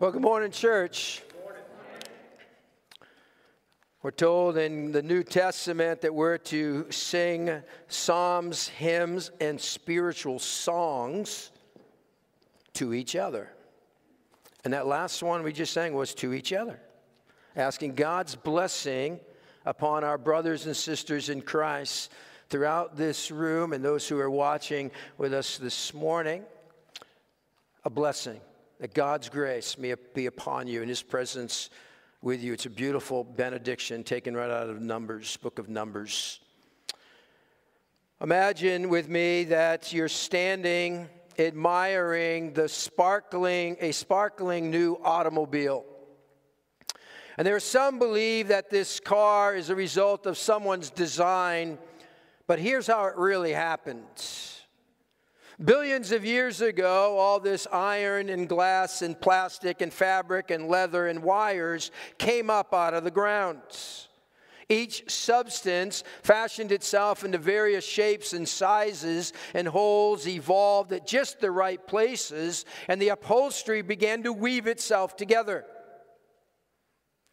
Well, good morning, church. We're told in the New Testament that we're to sing psalms, hymns, and spiritual songs to each other. And that last one we just sang was to each other, asking God's blessing upon our brothers and sisters in Christ throughout this room and those who are watching with us this morning. A blessing that God's grace may be upon you and His presence with you. It's a beautiful benediction taken right out of Numbers, book of Numbers. Imagine with me that you're standing admiring the sparkling, a sparkling new automobile. And there are some believe that this car is a result of someone's design, but here's how it really happened. Billions of years ago, all this iron and glass and plastic and fabric and leather and wires came up out of the ground. Each substance fashioned itself into various shapes and sizes, and holes evolved at just the right places, and the upholstery began to weave itself together.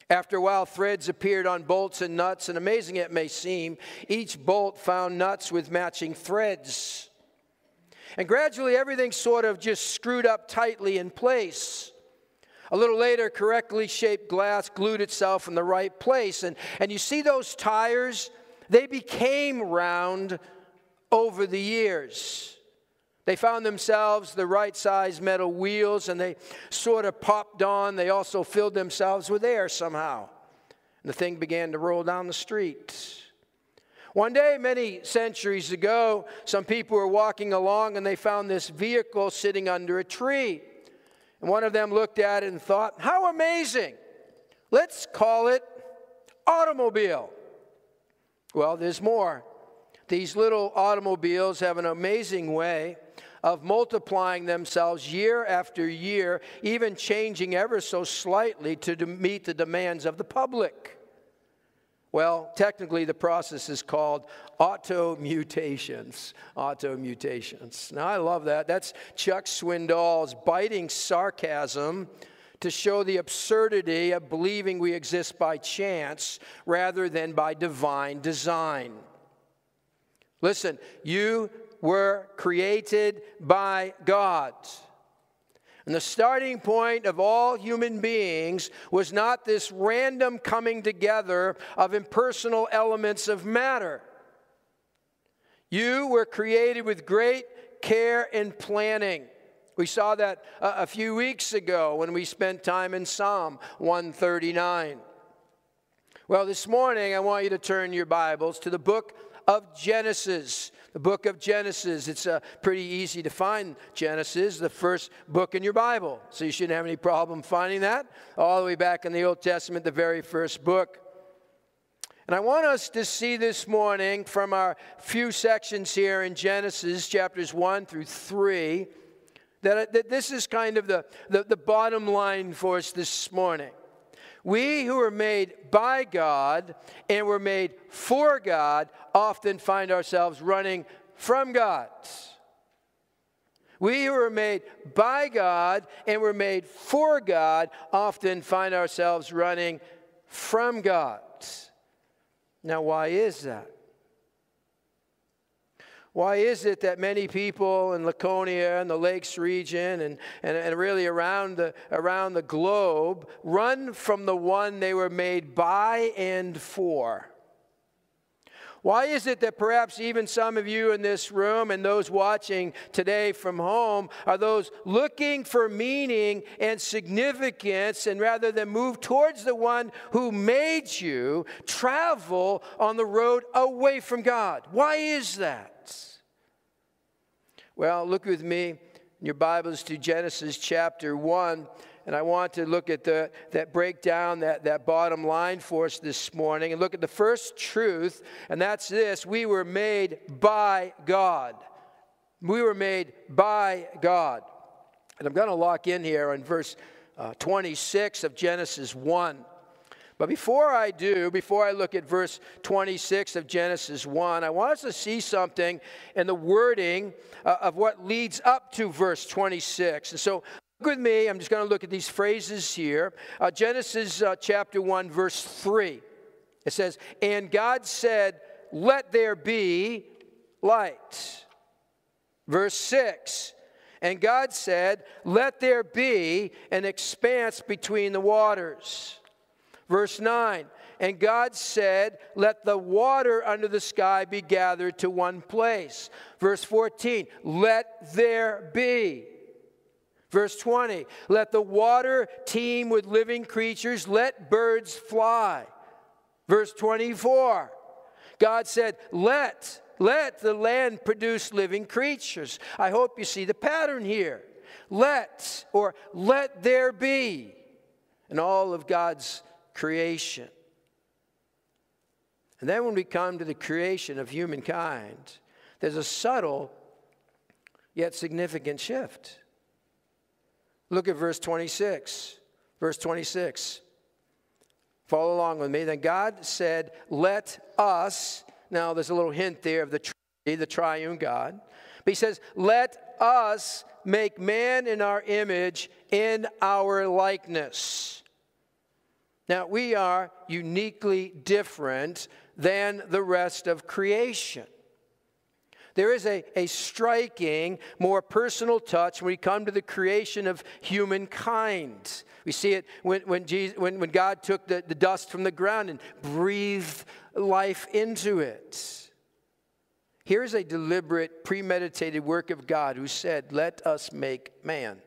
After a while, threads appeared on bolts and nuts, and amazing it may seem, each bolt found nuts with matching threads. And gradually, everything sort of just screwed up tightly in place. A little later, correctly shaped glass glued itself in the right place. And, and you see those tires? They became round over the years. They found themselves the right size metal wheels and they sort of popped on. They also filled themselves with air somehow. And the thing began to roll down the street. One day, many centuries ago, some people were walking along and they found this vehicle sitting under a tree. And one of them looked at it and thought, How amazing! Let's call it automobile. Well, there's more. These little automobiles have an amazing way of multiplying themselves year after year, even changing ever so slightly to meet the demands of the public. Well, technically, the process is called automutations. Automutations. Now, I love that. That's Chuck Swindoll's biting sarcasm to show the absurdity of believing we exist by chance rather than by divine design. Listen, you were created by God. And the starting point of all human beings was not this random coming together of impersonal elements of matter. You were created with great care and planning. We saw that uh, a few weeks ago when we spent time in Psalm 139. Well, this morning I want you to turn your Bibles to the book of Genesis the book of Genesis. It's uh, pretty easy to find Genesis, the first book in your Bible. So you shouldn't have any problem finding that. All the way back in the Old Testament, the very first book. And I want us to see this morning from our few sections here in Genesis, chapters 1 through 3, that, that this is kind of the, the, the bottom line for us this morning. We who are made by God and were made for God often find ourselves running from God. We who are made by God and were made for God often find ourselves running from God. Now, why is that? Why is it that many people in Laconia and the Lakes region and, and, and really around the, around the globe run from the one they were made by and for? Why is it that perhaps even some of you in this room and those watching today from home are those looking for meaning and significance, and rather than move towards the one who made you, travel on the road away from God? Why is that? Well, look with me in your Bibles to Genesis chapter 1. And I want to look at the, that breakdown, that, that bottom line for us this morning, and look at the first truth, and that's this we were made by God. We were made by God. And I'm going to lock in here on verse uh, 26 of Genesis 1. But before I do, before I look at verse 26 of Genesis 1, I want us to see something in the wording uh, of what leads up to verse 26. And so Look with me, I'm just going to look at these phrases here. Uh, Genesis uh, chapter 1, verse 3. It says, And God said, Let there be light. Verse 6. And God said, Let there be an expanse between the waters. Verse 9. And God said, Let the water under the sky be gathered to one place. Verse 14. Let there be. Verse 20, let the water teem with living creatures, let birds fly. Verse 24, God said, let, let the land produce living creatures. I hope you see the pattern here. Let, or let there be, And all of God's creation. And then when we come to the creation of humankind, there's a subtle yet significant shift. Look at verse 26. Verse 26. Follow along with me. Then God said, Let us, now there's a little hint there of the the triune God. But he says, Let us make man in our image, in our likeness. Now, we are uniquely different than the rest of creation. There is a, a striking, more personal touch when we come to the creation of humankind. We see it when, when, Jesus, when, when God took the, the dust from the ground and breathed life into it. Here's a deliberate, premeditated work of God who said, Let us make man.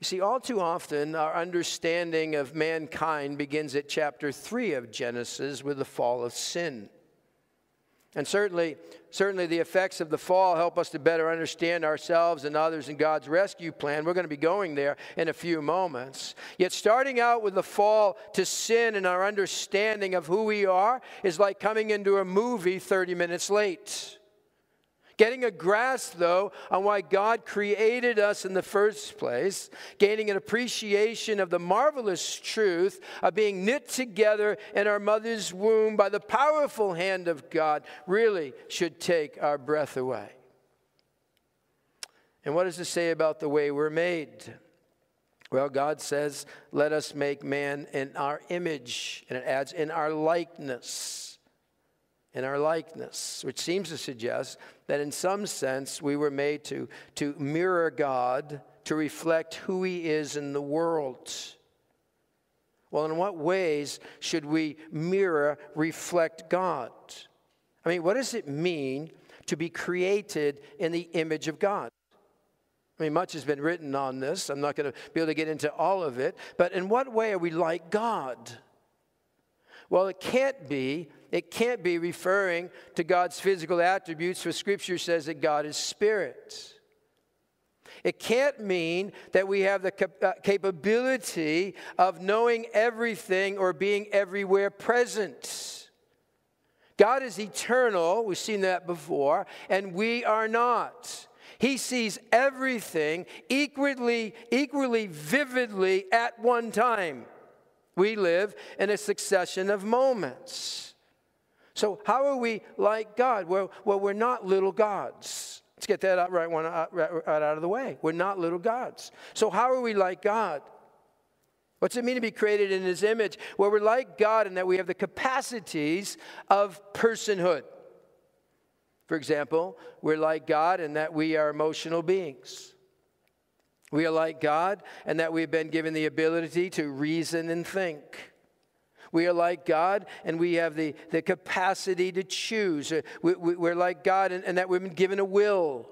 You see, all too often, our understanding of mankind begins at chapter 3 of Genesis with the fall of sin. And certainly, certainly the effects of the fall help us to better understand ourselves and others in God's rescue plan. We're going to be going there in a few moments. Yet starting out with the fall to sin and our understanding of who we are is like coming into a movie 30 minutes late. Getting a grasp, though, on why God created us in the first place, gaining an appreciation of the marvelous truth of being knit together in our mother's womb by the powerful hand of God, really should take our breath away. And what does it say about the way we're made? Well, God says, let us make man in our image, and it adds, in our likeness in our likeness, which seems to suggest that in some sense we were made to, to mirror God, to reflect who He is in the world. Well, in what ways should we mirror, reflect God? I mean, what does it mean to be created in the image of God? I mean, much has been written on this. I'm not going to be able to get into all of it. But in what way are we like God? Well, it can't be it can't be referring to God's physical attributes, for Scripture says that God is spirit. It can't mean that we have the cap- uh, capability of knowing everything or being everywhere present. God is eternal, we've seen that before, and we are not. He sees everything equally, equally vividly at one time. We live in a succession of moments. So, how are we like God? Well, well we're not little gods. Let's get that out right, one, out, right, out of the way. We're not little gods. So, how are we like God? What's it mean to be created in His image? Well, we're like God in that we have the capacities of personhood. For example, we're like God in that we are emotional beings. We are like God in that we've been given the ability to reason and think. We are like God and we have the, the capacity to choose. Uh, we, are we, like God and, and that we've been given a will.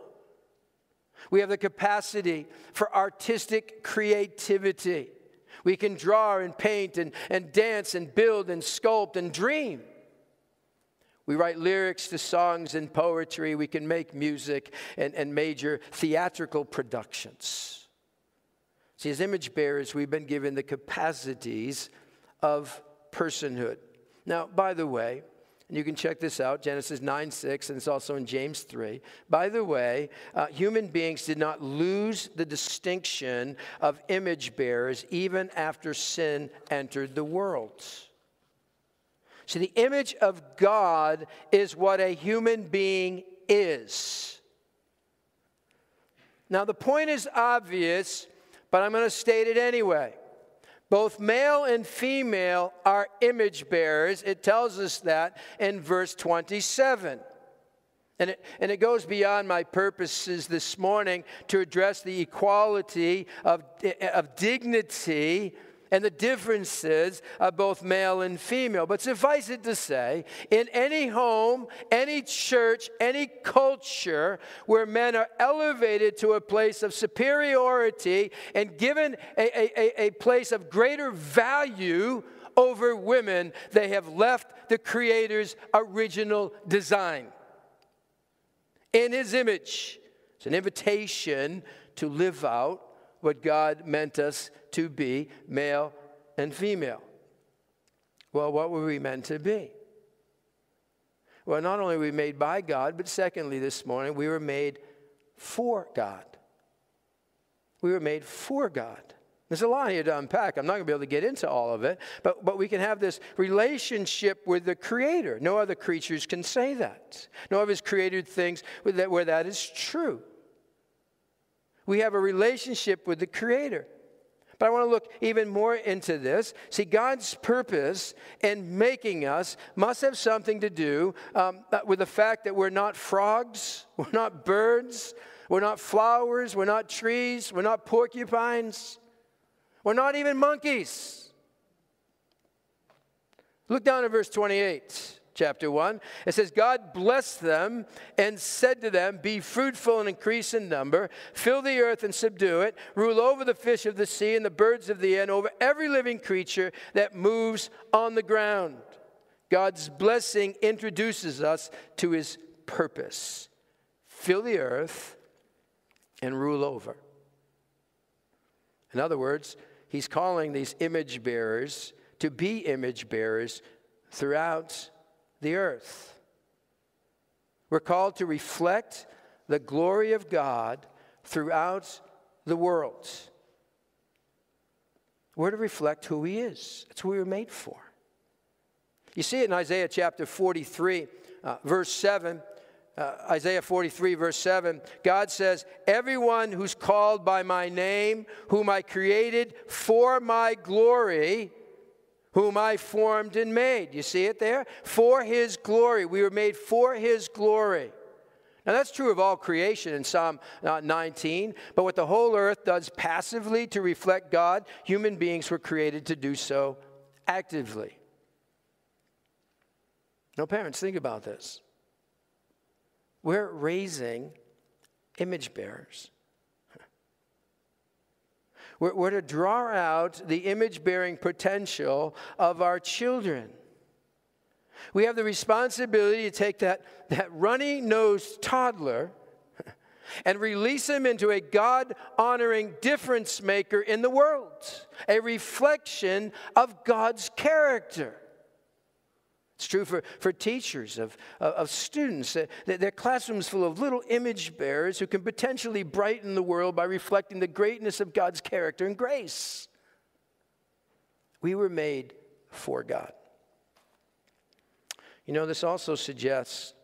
We have the capacity for artistic creativity. We can draw and paint and, and dance and build and sculpt and dream. We write lyrics to songs and poetry. We can make music and, and major theatrical productions. See, as image bearers, we've been given the capacities of personhood. Now, by the way, and you can check this out Genesis 9 6, and it's also in James 3. By the way, uh, human beings did not lose the distinction of image bearers even after sin entered the world. See, the image of God is what a human being is. Now, the point is obvious, but I'm going to state it anyway. Both male and female are image bearers. It tells us that in verse 27. And it, and it goes beyond my purposes this morning to address the equality of, of dignity and the differences of both male and female. But suffice it to say, in any home, any church, any culture where men are elevated to a place of superiority and given a, a, a place of greater value over women, they have left the Creator's original design. In His image. It's an invitation to live out what God meant us to be, male and female. Well, what were we meant to be? Well, not only were we made by God, but secondly, this morning, we were made for God. We were made for God. There's a lot here to unpack. I'm not going to be able to get into all of it, but, but we can have this relationship with the Creator. No other creatures can say that. No other created things where that is true. We have a relationship with the Creator. But I want to look even more into this. See, God's purpose in making us must have something to do um, uh, with the fact that we're not frogs, we're not birds, we're not flowers, we're not trees, we're not porcupines, we're not even monkeys. Look down at verse 28 chapter 1. It says, God blessed them and said to them, Be fruitful and increase in number, fill the earth and subdue it, rule over the fish of the sea and the birds of the air, and over every living creature that moves on the ground. God's blessing introduces us to his purpose fill the earth and rule over. In other words, he's calling these image bearers to be image bearers throughout the earth. We're called to reflect the glory of God throughout the world. We're to reflect who He is. That's what we were made for. You see it in Isaiah chapter 43, uh, verse 7. Uh, Isaiah 43, verse 7, God says, Everyone who's called by my name, whom I created for my glory, whom I formed and made. You see it there? For his glory. We were made for his glory. Now, that's true of all creation in Psalm uh, 19, but what the whole earth does passively to reflect God, human beings were created to do so actively. Now, parents, think about this. We're raising image bearers. We're, we're to draw out the image bearing potential of our children. We have the responsibility to take that, that runny nosed toddler and release him into a God honoring difference maker in the world, a reflection of God's character. It's true for, for teachers, of, of students. They're classrooms full of little image bearers who can potentially brighten the world by reflecting the greatness of God's character and grace. We were made for God. You know, this also suggests,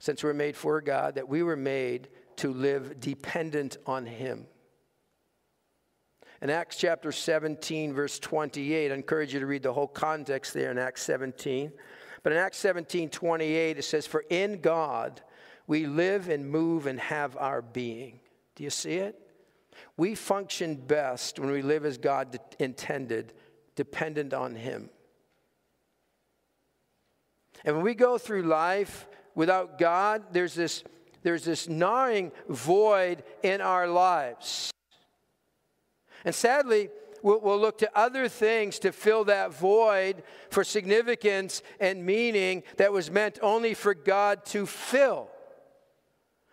since we're made for God, that we were made to live dependent on Him. In Acts chapter 17, verse 28, I encourage you to read the whole context there in Acts 17. But in Acts 17, 28, it says, For in God we live and move and have our being. Do you see it? We function best when we live as God intended, dependent on Him. And when we go through life without God, there's this, there's this gnawing void in our lives. And sadly, we'll, we'll, look to other things to fill that void for significance and meaning that was meant only for God to fill.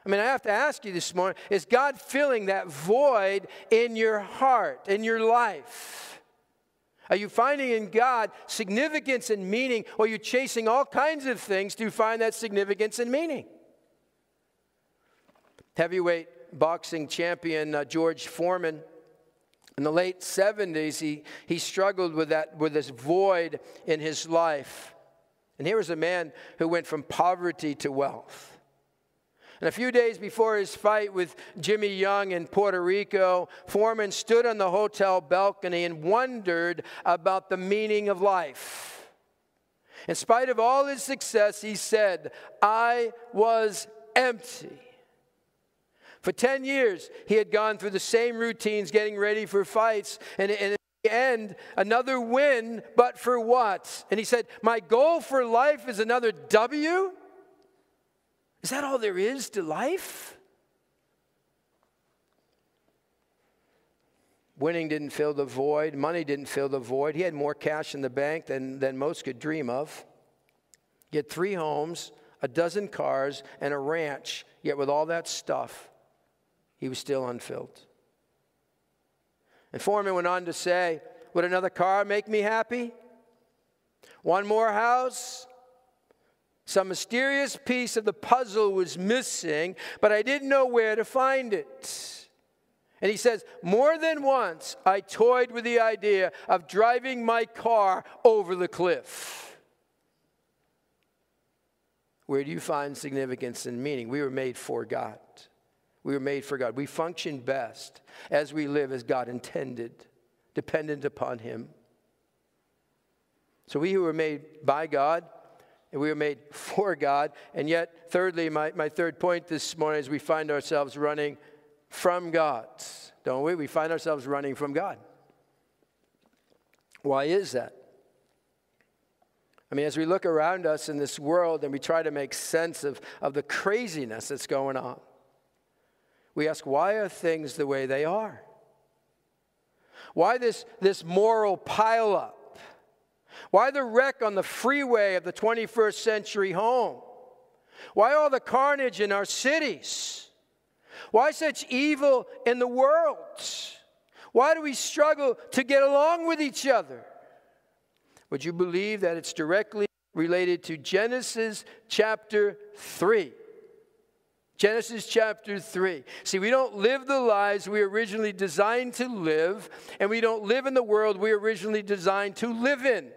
I mean, I have to ask you this morning is God filling that void in your heart, in your life? Are you finding in God significance and meaning, or are you chasing all kinds of things to find that significance and meaning? Heavyweight boxing champion uh, George Foreman in the late 70s, he, he struggled with, that, with this void in his life. And here was a man who went from poverty to wealth. And a few days before his fight with Jimmy Young in Puerto Rico, Foreman stood on the hotel balcony and wondered about the meaning of life. In spite of all his success, he said, I was empty. For 10 years, he had gone through the same routines getting ready for fights. And, and the end, another win, but for what? And he said, My goal for life is another W? Is that all there is to life? Winning didn't fill the void, money didn't fill the void. He had more cash in the bank than, than most could dream of. He had three homes, a dozen cars, and a ranch, yet with all that stuff, he was still unfilled. And Foreman went on to say, Would another car make me happy? One more house? Some mysterious piece of the puzzle was missing, but I didn't know where to find it. And he says, More than once, I toyed with the idea of driving my car over the cliff. Where do you find significance and meaning? We were made for God. We were made for God. We function best as we live as God intended, dependent upon Him. So we who were made by God, and we were made for God. And yet, thirdly, my, my third point this morning is we find ourselves running from God, don't we? We find ourselves running from God. Why is that? I mean, as we look around us in this world and we try to make sense of, of the craziness that's going on, we ask, why are things the way they are? Why this, this moral pileup? Why the wreck on the freeway of the 21st century home? Why all the carnage in our cities? Why such evil in the world? Why do we struggle to get along with each other? Would you believe that it's directly related to Genesis chapter 3? Genesis chapter 3. See, we don't live the lives we originally designed to live, and we don't live in the world we originally designed to live in.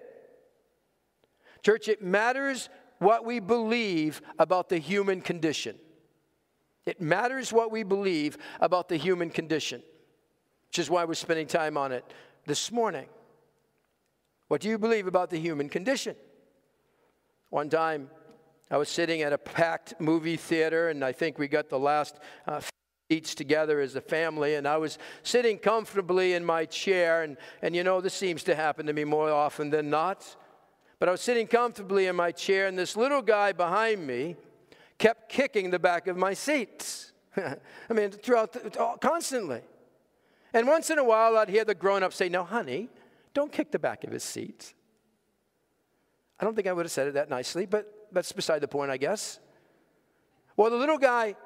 Church, it matters what we believe about the human condition. It matters what we believe about the human condition, which is why we're spending time on it this morning. What do you believe about the human condition? One time, I was sitting at a packed movie theater, and I think we got the last uh, seats together as a family, and I was sitting comfortably in my chair, and, and you know, this seems to happen to me more often than not. But I was sitting comfortably in my chair, and this little guy behind me kept kicking the back of my seats. I mean, throughout, the, constantly. And once in a while, I'd hear the grown up say, No, honey, don't kick the back of his seat. I don't think I would have said it that nicely, but that's beside the point, I guess. Well, the little guy,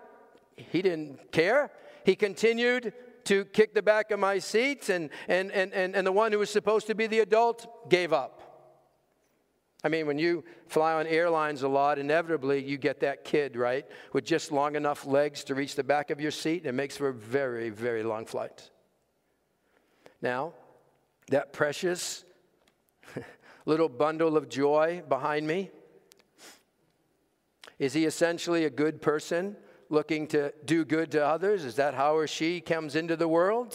he didn't care. He continued to kick the back of my seat, and, and, and, and, and the one who was supposed to be the adult gave up. I mean, when you fly on airlines a lot, inevitably you get that kid, right, with just long enough legs to reach the back of your seat, and it makes for a very, very long flight. Now, that precious little bundle of joy behind me, is he essentially a good person looking to do good to others? Is that how or she comes into the world?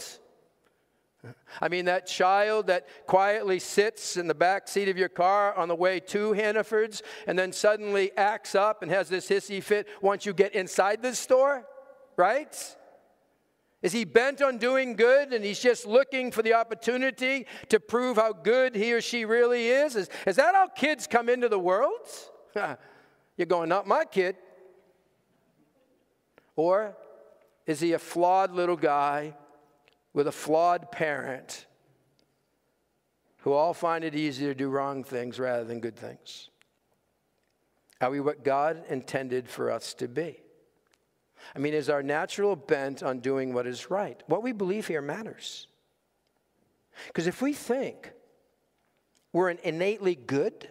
I mean, that child that quietly sits in the back seat of your car on the way to Hannaford's and then suddenly acts up and has this hissy fit once you get inside the store, right? Is he bent on doing good and he's just looking for the opportunity to prove how good he or she really is? Is, is that how kids come into the world? You're going, not my kid. Or is he a flawed little guy with a flawed parent who all find it easier to do wrong things rather than good things? Are we what God intended for us to be? I mean, is our natural bent on doing what is right? What we believe here matters. Because if we think we're an innately good,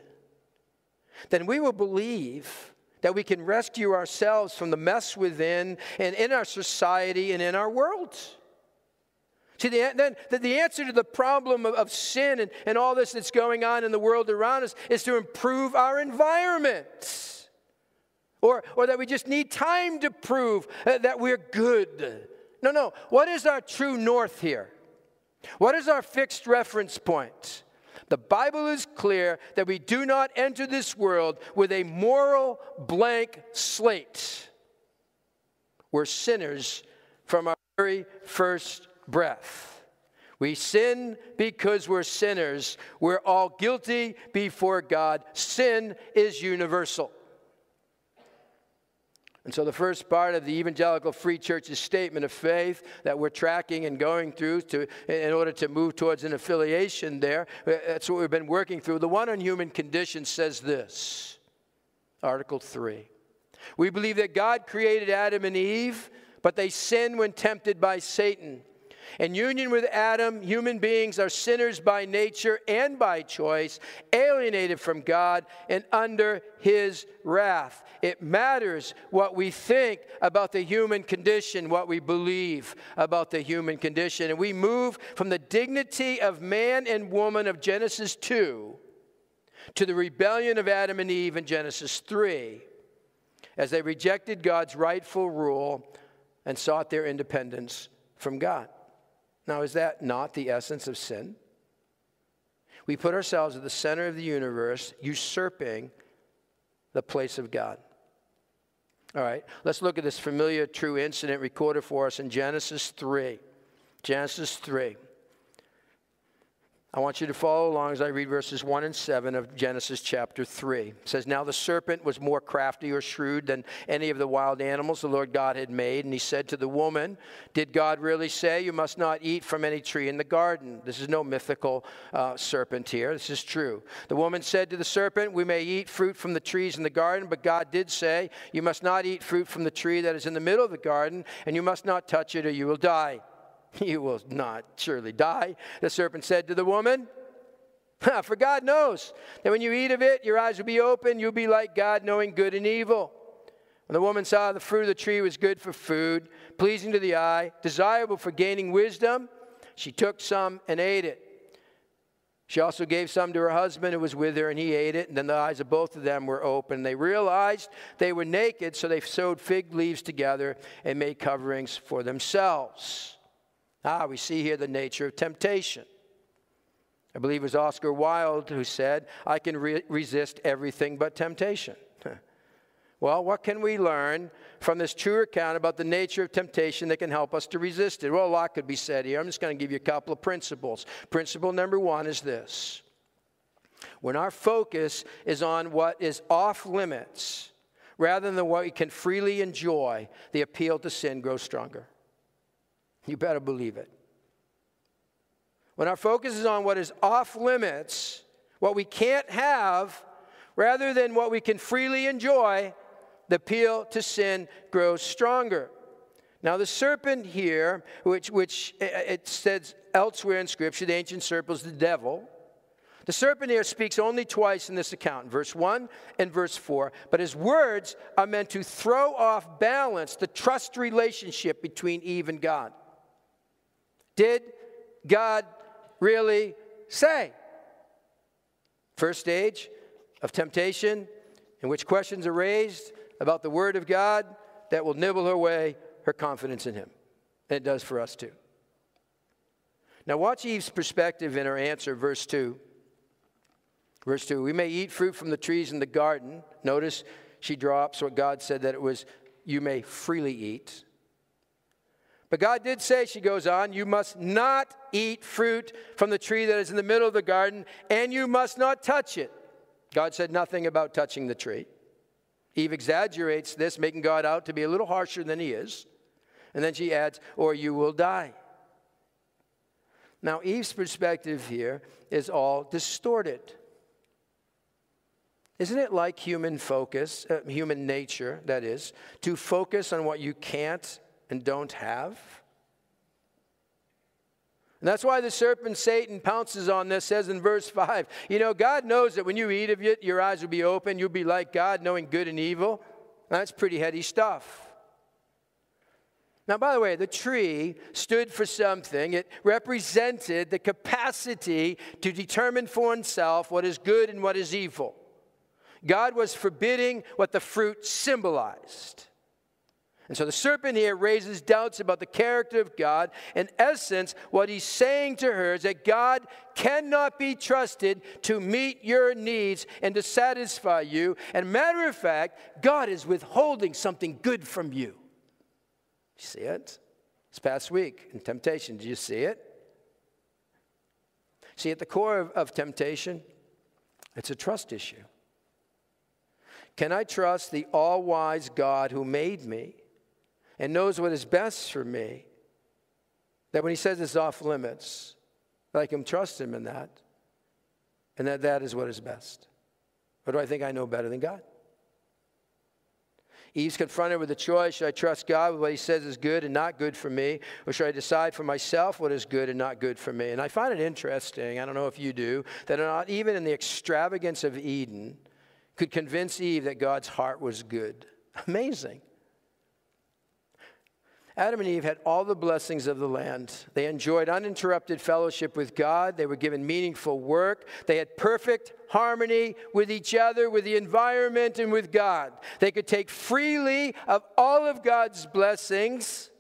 then we will believe that we can rescue ourselves from the mess within and in our society and in our world. See, the, then, the, the answer to the problem of, of sin and, and all this that's going on in the world around us is to improve our environment. or, or that we just need time to prove uh, that we're good. No, no. What is our true north here? What is our fixed reference point? The Bible is clear that we do not enter this world with a moral blank slate. We're sinners from our very first breath. We sin because we're sinners. We're all guilty before God. Sin is universal. And so, the first part of the Evangelical Free Church's statement of faith that we're tracking and going through to, in order to move towards an affiliation there, uh, that's what we've been working through. The one on human condition says this Article 3. We believe that God created Adam and Eve, but they sinned when tempted by Satan. In union with Adam, human beings are sinners by nature and by choice, alienated from God and under his wrath. It matters what we think about the human condition, what we believe about the human condition. And we move from the dignity of man and woman of Genesis 2 to the rebellion of Adam and Eve in Genesis 3 as they rejected God's rightful rule and sought their independence from God. Now, is that not the essence of sin? We put ourselves at the center of the universe, usurping the place of God. All right, let's look at this familiar true incident recorded for us in Genesis 3. Genesis 3. I want you to follow along as I read verses 1 and 7 of Genesis chapter 3. It says, Now the serpent was more crafty or shrewd than any of the wild animals the Lord God had made. And he said to the woman, Did God really say you must not eat from any tree in the garden? This is no mythical uh, serpent here. This is true. The woman said to the serpent, We may eat fruit from the trees in the garden, but God did say, You must not eat fruit from the tree that is in the middle of the garden, and you must not touch it or you will die. You will not surely die. The serpent said to the woman, For God knows that when you eat of it, your eyes will be open, you'll be like God, knowing good and evil. When the woman saw the fruit of the tree was good for food, pleasing to the eye, desirable for gaining wisdom, she took some and ate it. She also gave some to her husband who was with her, and he ate it. And then the eyes of both of them were open. They realized they were naked, so they sewed fig leaves together and made coverings for themselves. Ah, we see here the nature of temptation. I believe it was Oscar Wilde who said, I can re- resist everything but temptation. well, what can we learn from this true account about the nature of temptation that can help us to resist it? Well, a lot could be said here. I'm just going to give you a couple of principles. Principle number one is this when our focus is on what is off limits rather than what we can freely enjoy, the appeal to sin grows stronger. You better believe it. When our focus is on what is off limits, what we can't have, rather than what we can freely enjoy, the appeal to sin grows stronger. Now, the serpent here, which, which eh, eh, it says elsewhere in Scripture, the ancient serpent is the devil. The serpent here speaks only twice in this account, verse 1 and verse 4, but his words are meant to throw off balance the trust relationship between Eve and God. Did God really say? First stage of temptation, in which questions are raised about the Word of God that will nibble away her confidence in Him. And it does for us too. Now, watch Eve's perspective in her answer, verse 2. Verse 2 We may eat fruit from the trees in the garden. Notice she drops what God said that it was, you may freely eat. But God did say, she goes on, you must not eat fruit from the tree that is in the middle of the garden, and you must not touch it. God said nothing about touching the tree. Eve exaggerates this, making God out to be a little harsher than he is. And then she adds, or you will die. Now, Eve's perspective here is all distorted. Isn't it like human focus, uh, human nature, that is, to focus on what you can't and don't have? And that's why the serpent Satan pounces on this, says in verse 5, you know, God knows that when you eat of it, your eyes will be open, you'll be like God, knowing good and evil. That's pretty heady stuff. Now, by the way, the tree stood for something. It represented the capacity to determine for oneself what is good and what is evil. God was forbidding what the fruit symbolized. And so the serpent here raises doubts about the character of God. In essence, what he's saying to her is that God cannot be trusted to meet your needs and to satisfy you. And matter of fact, God is withholding something good from you. You see it? This past week in temptation, did you see it? See, at the core of, of temptation, it's a trust issue. Can I trust the all wise God who made me? And knows what is best for me, that when he says it's off limits, I can trust him in that, and that that is what is best. Or do I think I know better than God? Eve's confronted with the choice should I trust God with what he says is good and not good for me, or should I decide for myself what is good and not good for me? And I find it interesting, I don't know if you do, that not even in the extravagance of Eden could convince Eve that God's heart was good. Amazing. Adam and Eve had all the blessings of the land. They enjoyed uninterrupted fellowship with God. They were given meaningful work. They had perfect harmony with each other, with the environment, and with God. They could take freely of all of God's blessings.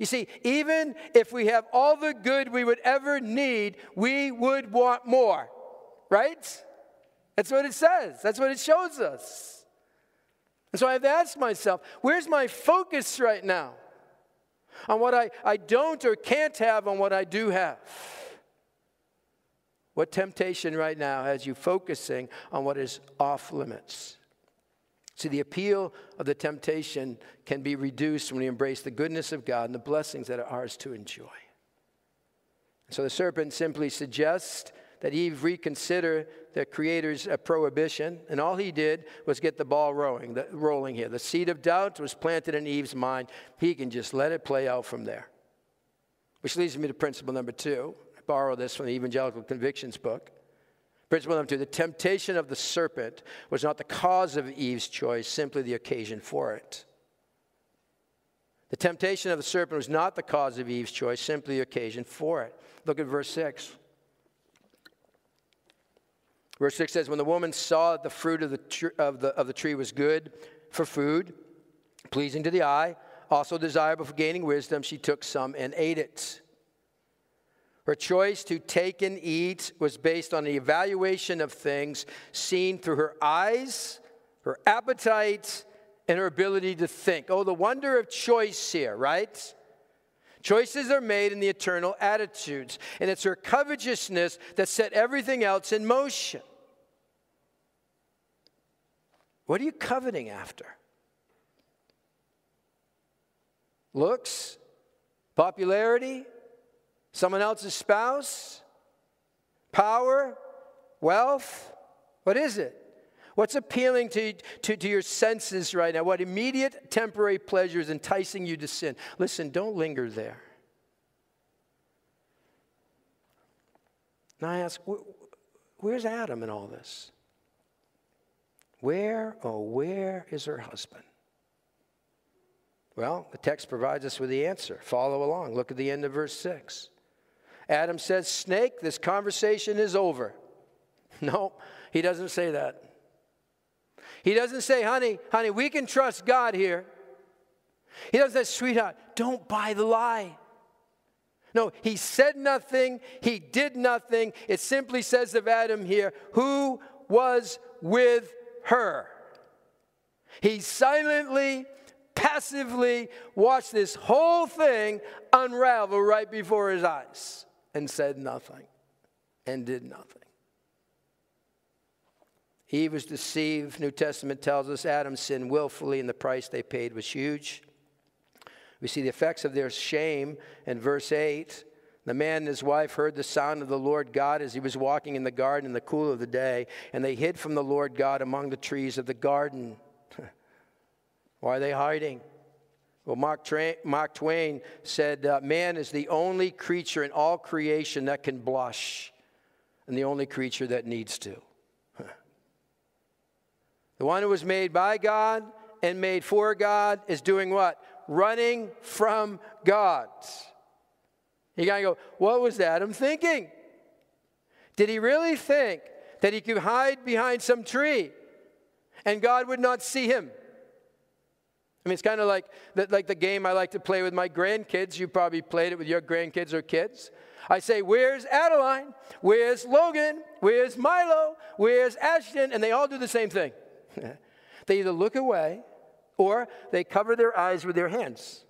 You see, even if we have all the good we would ever need, we would want more, right? That's what it says, that's what it shows us. And so I have to ask myself, where's my focus right now? On what I, I don't or can't have, on what I do have. What temptation right now has you focusing on what is off limits? See, the appeal of the temptation can be reduced when we embrace the goodness of God and the blessings that are ours to enjoy. So the serpent simply suggests that Eve reconsider the Creator's uh, prohibition, and all he did was get the ball rolling, the, rolling here. The seed of doubt was planted in Eve's mind. He can just let it play out from there. Which leads me to principle number two. I borrow this from the Evangelical Convictions book. Principle number two the temptation of the serpent was not the cause of Eve's choice, simply the occasion for it. The temptation of the serpent was not the cause of Eve's choice, simply the occasion for it. Look at verse 6. Verse 6 says, When the woman saw that the fruit of the, tr- of, the, of the tree was good for food, pleasing to the eye, also desirable for gaining wisdom, she took some and ate it. Her choice to take and eat was based on the evaluation of things seen through her eyes, her appetite, and her ability to think. Oh, the wonder of choice here, right? Choices are made in the eternal attitudes, and it's her covetousness that set everything else in motion. What are you coveting after? Looks? Popularity? Someone else's spouse? Power? Wealth? What is it? What's appealing to, to, to, your senses right now? What immediate temporary pleasure is enticing you to sin? Listen, don't linger there. Now I ask, where's Adam in all this? Where, oh, where is her husband? Well, the text provides us with the answer. Follow along. Look at the end of verse 6. Adam says, Snake, this conversation is over. No, he doesn't say that. He doesn't say, honey, honey, we can trust God here. He doesn't say, sweetheart, don't buy the lie. No, he said nothing, he did nothing. It simply says of Adam here, who was with her. He silently, passively watched this whole thing unravel right before his eyes and said nothing and did nothing. Eve was deceived. New Testament tells us Adam sinned willfully, and the price they paid was huge. We see the effects of their shame in verse 8. The man and his wife heard the sound of the Lord God as he was walking in the garden in the cool of the day, and they hid from the Lord God among the trees of the garden. Why are they hiding? Well, Mark, Tra- Mark Twain said, uh, Man is the only creature in all creation that can blush, and the only creature that needs to. the one who was made by God and made for God is doing what? Running from God. You gotta go, what was Adam thinking? Did he really think that he could hide behind some tree and God would not see him. I mean, it's kind of like the, like the game I like to play with my grandkids. You probably played it with your grandkids or kids. I say, Where's Adeline? Where's Logan? Where's Milo? Where's Ashton? And they all do the same thing. they either look away or they cover their eyes with their hands,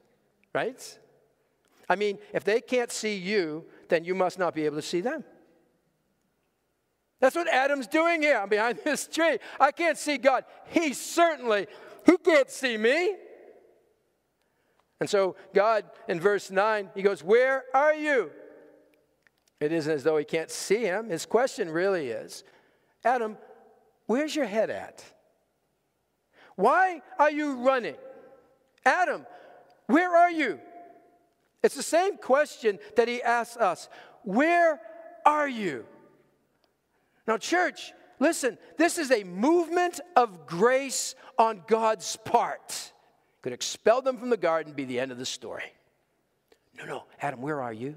right? I mean, if they can't see you, then you must not be able to see them. That's what Adam's doing here. I'm behind this tree. I can't see God. He certainly, he can't see me. And so, God, in verse 9, he goes, Where are you? It isn't as though he can't see him. His question really is Adam, where's your head at? Why are you running? Adam, where are you? It's the same question that he asks us Where are you? Now, church, listen, this is a movement of grace on God's part. Could expel them from the garden, be the end of the story. No, no, Adam, where are you?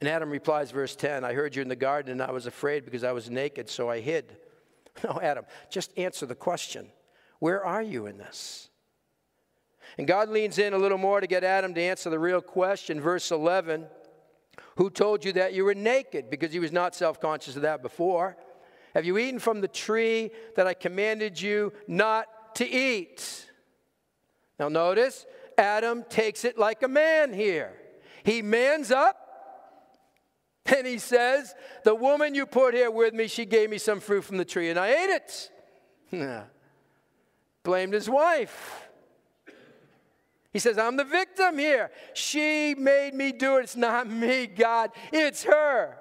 And Adam replies, verse 10 I heard you in the garden, and I was afraid because I was naked, so I hid. No, Adam, just answer the question Where are you in this? And God leans in a little more to get Adam to answer the real question. Verse 11 who told you that you were naked? Because he was not self conscious of that before. Have you eaten from the tree that I commanded you not to eat? Now, notice, Adam takes it like a man here. He mans up and he says, The woman you put here with me, she gave me some fruit from the tree and I ate it. Blamed his wife. He says, I'm the victim here. She made me do it. It's not me, God. It's her.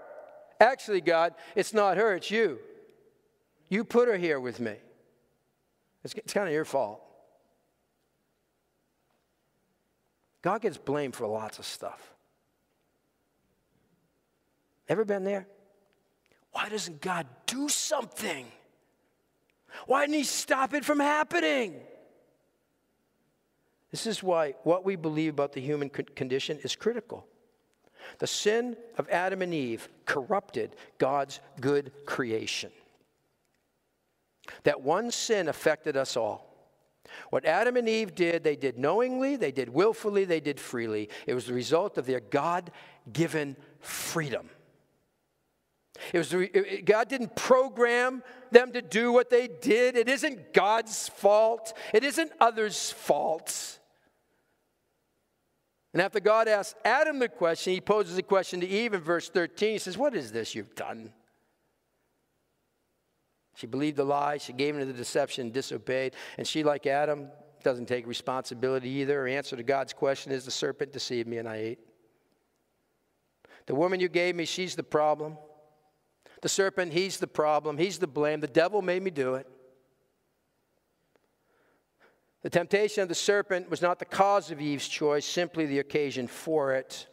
Actually, God, it's not her, it's you. You put her here with me. It's, it's kind of your fault. God gets blamed for lots of stuff. Ever been there? Why doesn't God do something? Why didn't He stop it from happening? This is why what we believe about the human condition is critical. The sin of Adam and Eve corrupted God's good creation. That one sin affected us all. What Adam and Eve did, they did knowingly, they did willfully, they did freely. It was the result of their God given freedom. It was God didn't program them to do what they did. It isn't God's fault. It isn't others' fault. And after God asks Adam the question, he poses a question to Eve in verse 13. He says, What is this you've done? She believed the lie, she gave into the deception, disobeyed. And she, like Adam, doesn't take responsibility either. Her answer to God's question is, The serpent deceived me and I ate. The woman you gave me, she's the problem. The serpent, he's the problem. He's the blame. The devil made me do it. The temptation of the serpent was not the cause of Eve's choice, simply the occasion for it.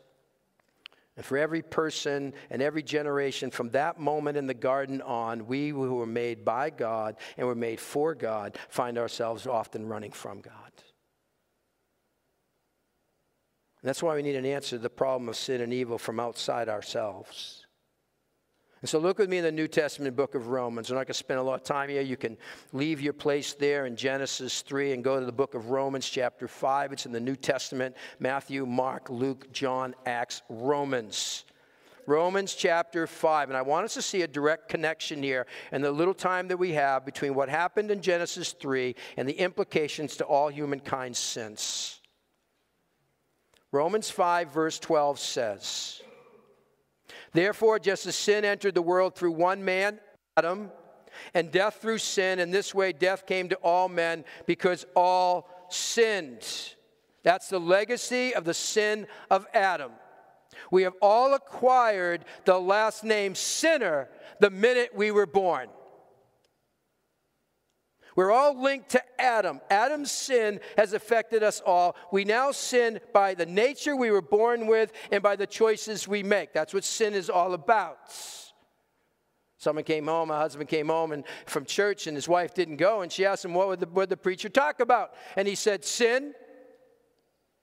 And for every person and every generation from that moment in the garden on, we who were made by God and were made for God find ourselves often running from God. And that's why we need an answer to the problem of sin and evil from outside ourselves. And so look with me in the New Testament book of Romans. We're not going to spend a lot of time here. You can leave your place there in Genesis 3 and go to the book of Romans, chapter 5. It's in the New Testament Matthew, Mark, Luke, John, Acts, Romans. Romans chapter 5. And I want us to see a direct connection here in the little time that we have between what happened in Genesis 3 and the implications to all humankind since. Romans 5, verse 12 says, Therefore, just as sin entered the world through one man, Adam, and death through sin, and this way death came to all men because all sinned. That's the legacy of the sin of Adam. We have all acquired the last name sinner the minute we were born. We're all linked to Adam. Adam's sin has affected us all. We now sin by the nature we were born with and by the choices we make. That's what sin is all about. Someone came home, a husband came home and from church, and his wife didn't go, and she asked him, What would the, would the preacher talk about? And he said, Sin.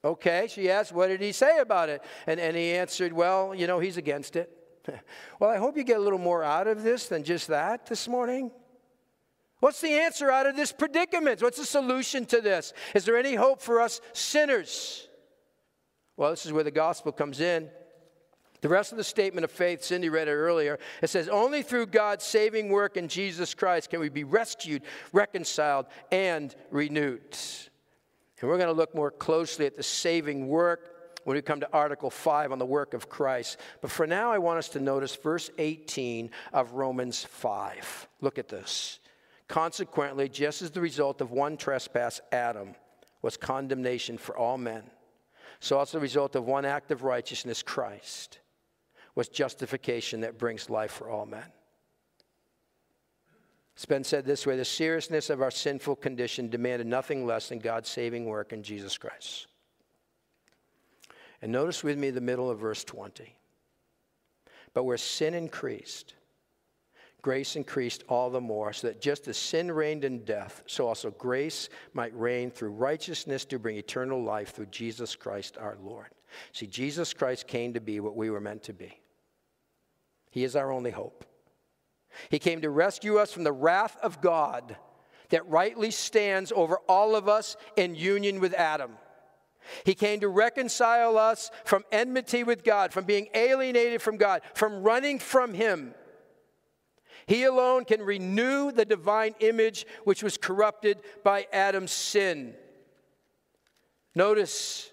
Okay, she asked, What did he say about it? And, and he answered, Well, you know, he's against it. well, I hope you get a little more out of this than just that this morning. What's the answer out of this predicament? What's the solution to this? Is there any hope for us sinners? Well, this is where the gospel comes in. The rest of the statement of faith, Cindy read it earlier. It says, Only through God's saving work in Jesus Christ can we be rescued, reconciled, and renewed. And we're going to look more closely at the saving work when we come to Article 5 on the work of Christ. But for now, I want us to notice verse 18 of Romans 5. Look at this. Consequently, just as the result of one trespass, Adam, was condemnation for all men, so also the result of one act of righteousness, Christ, was justification that brings life for all men. It's been said this way the seriousness of our sinful condition demanded nothing less than God's saving work in Jesus Christ. And notice with me the middle of verse 20. But where sin increased, grace increased all the more, so that just as sin reigned in death, so also grace might reign through righteousness to bring eternal life through Jesus Christ our Lord. See, Jesus Christ came to be what we were meant to be. He is our only hope. He came to rescue us from the wrath of God that rightly stands over all of us in union with Adam. He came to reconcile us from enmity with God, from being alienated from God, from running from Him he alone can renew the divine image which was corrupted by Adam's sin. Notice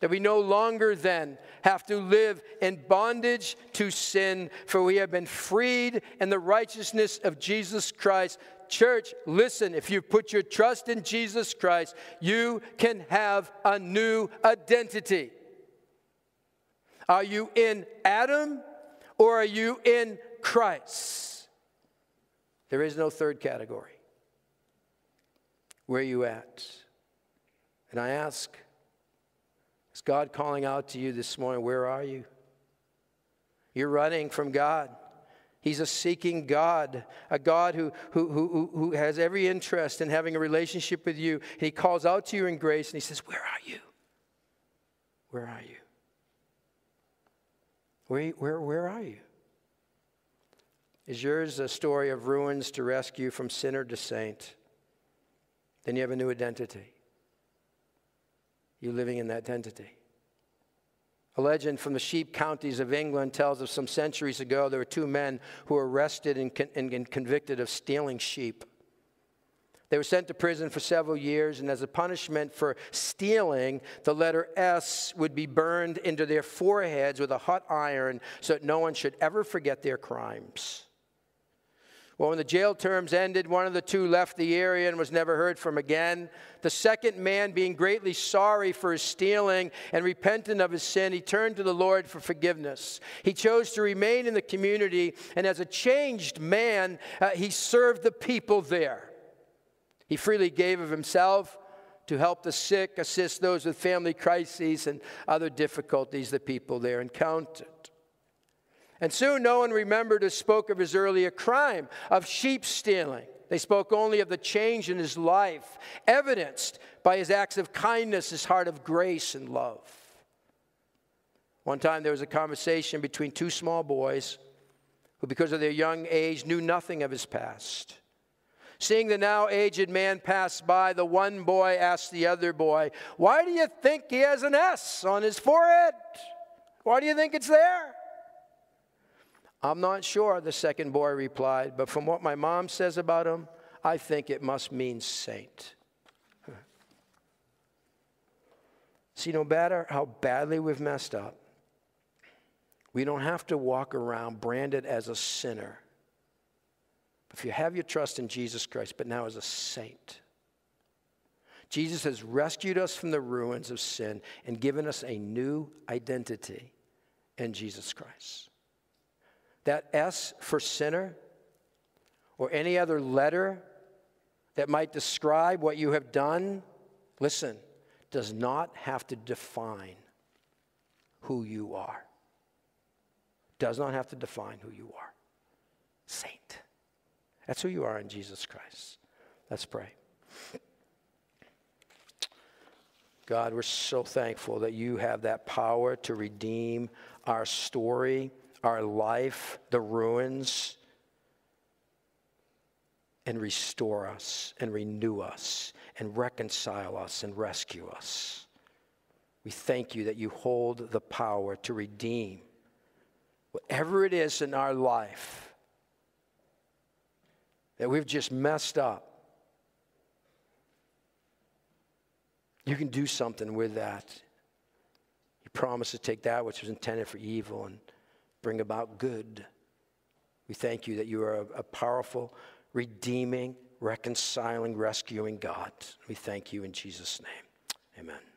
that we no longer then have to live in bondage to sin, for we have been freed in the righteousness of Jesus Christ. Church, listen, if you put your trust in Jesus Christ, you can have a new identity. Are you in Adam or are you in Christ? There is no third category. Where are you at? And I ask, is God calling out to you this morning? Where are you? You're running from God. He's a seeking God, a God who, who, who, who has every interest in having a relationship with you. He calls out to you in grace and He says, Where are you? Where are you? Where, where, where are you? Is yours a story of ruins to rescue from sinner to saint? Then you have a new identity. You're living in that identity. A legend from the sheep counties of England tells of some centuries ago there were two men who were arrested and, con- and convicted of stealing sheep. They were sent to prison for several years, and as a punishment for stealing, the letter S would be burned into their foreheads with a hot iron so that no one should ever forget their crimes. Well, when the jail terms ended, one of the two left the area and was never heard from again. The second man, being greatly sorry for his stealing and repentant of his sin, he turned to the Lord for forgiveness. He chose to remain in the community, and as a changed man, uh, he served the people there. He freely gave of himself to help the sick, assist those with family crises, and other difficulties the people there encountered. And soon no one remembered or spoke of his earlier crime of sheep stealing. They spoke only of the change in his life, evidenced by his acts of kindness, his heart of grace and love. One time there was a conversation between two small boys who, because of their young age, knew nothing of his past. Seeing the now aged man pass by, the one boy asked the other boy, Why do you think he has an S on his forehead? Why do you think it's there? I'm not sure, the second boy replied, but from what my mom says about him, I think it must mean saint. See, no matter how badly we've messed up, we don't have to walk around branded as a sinner. If you have your trust in Jesus Christ, but now as a saint, Jesus has rescued us from the ruins of sin and given us a new identity in Jesus Christ. That S for sinner or any other letter that might describe what you have done, listen, does not have to define who you are. Does not have to define who you are. Saint. That's who you are in Jesus Christ. Let's pray. God, we're so thankful that you have that power to redeem our story our life, the ruins. and restore us and renew us and reconcile us and rescue us. We thank you that you hold the power to redeem whatever it is in our life that we've just messed up. You can do something with that. You promise to take that which was intended for evil and bring about good. We thank you that you are a, powerful, redeeming, reconciling, rescuing God. We thank you in Jesus' name. Amen.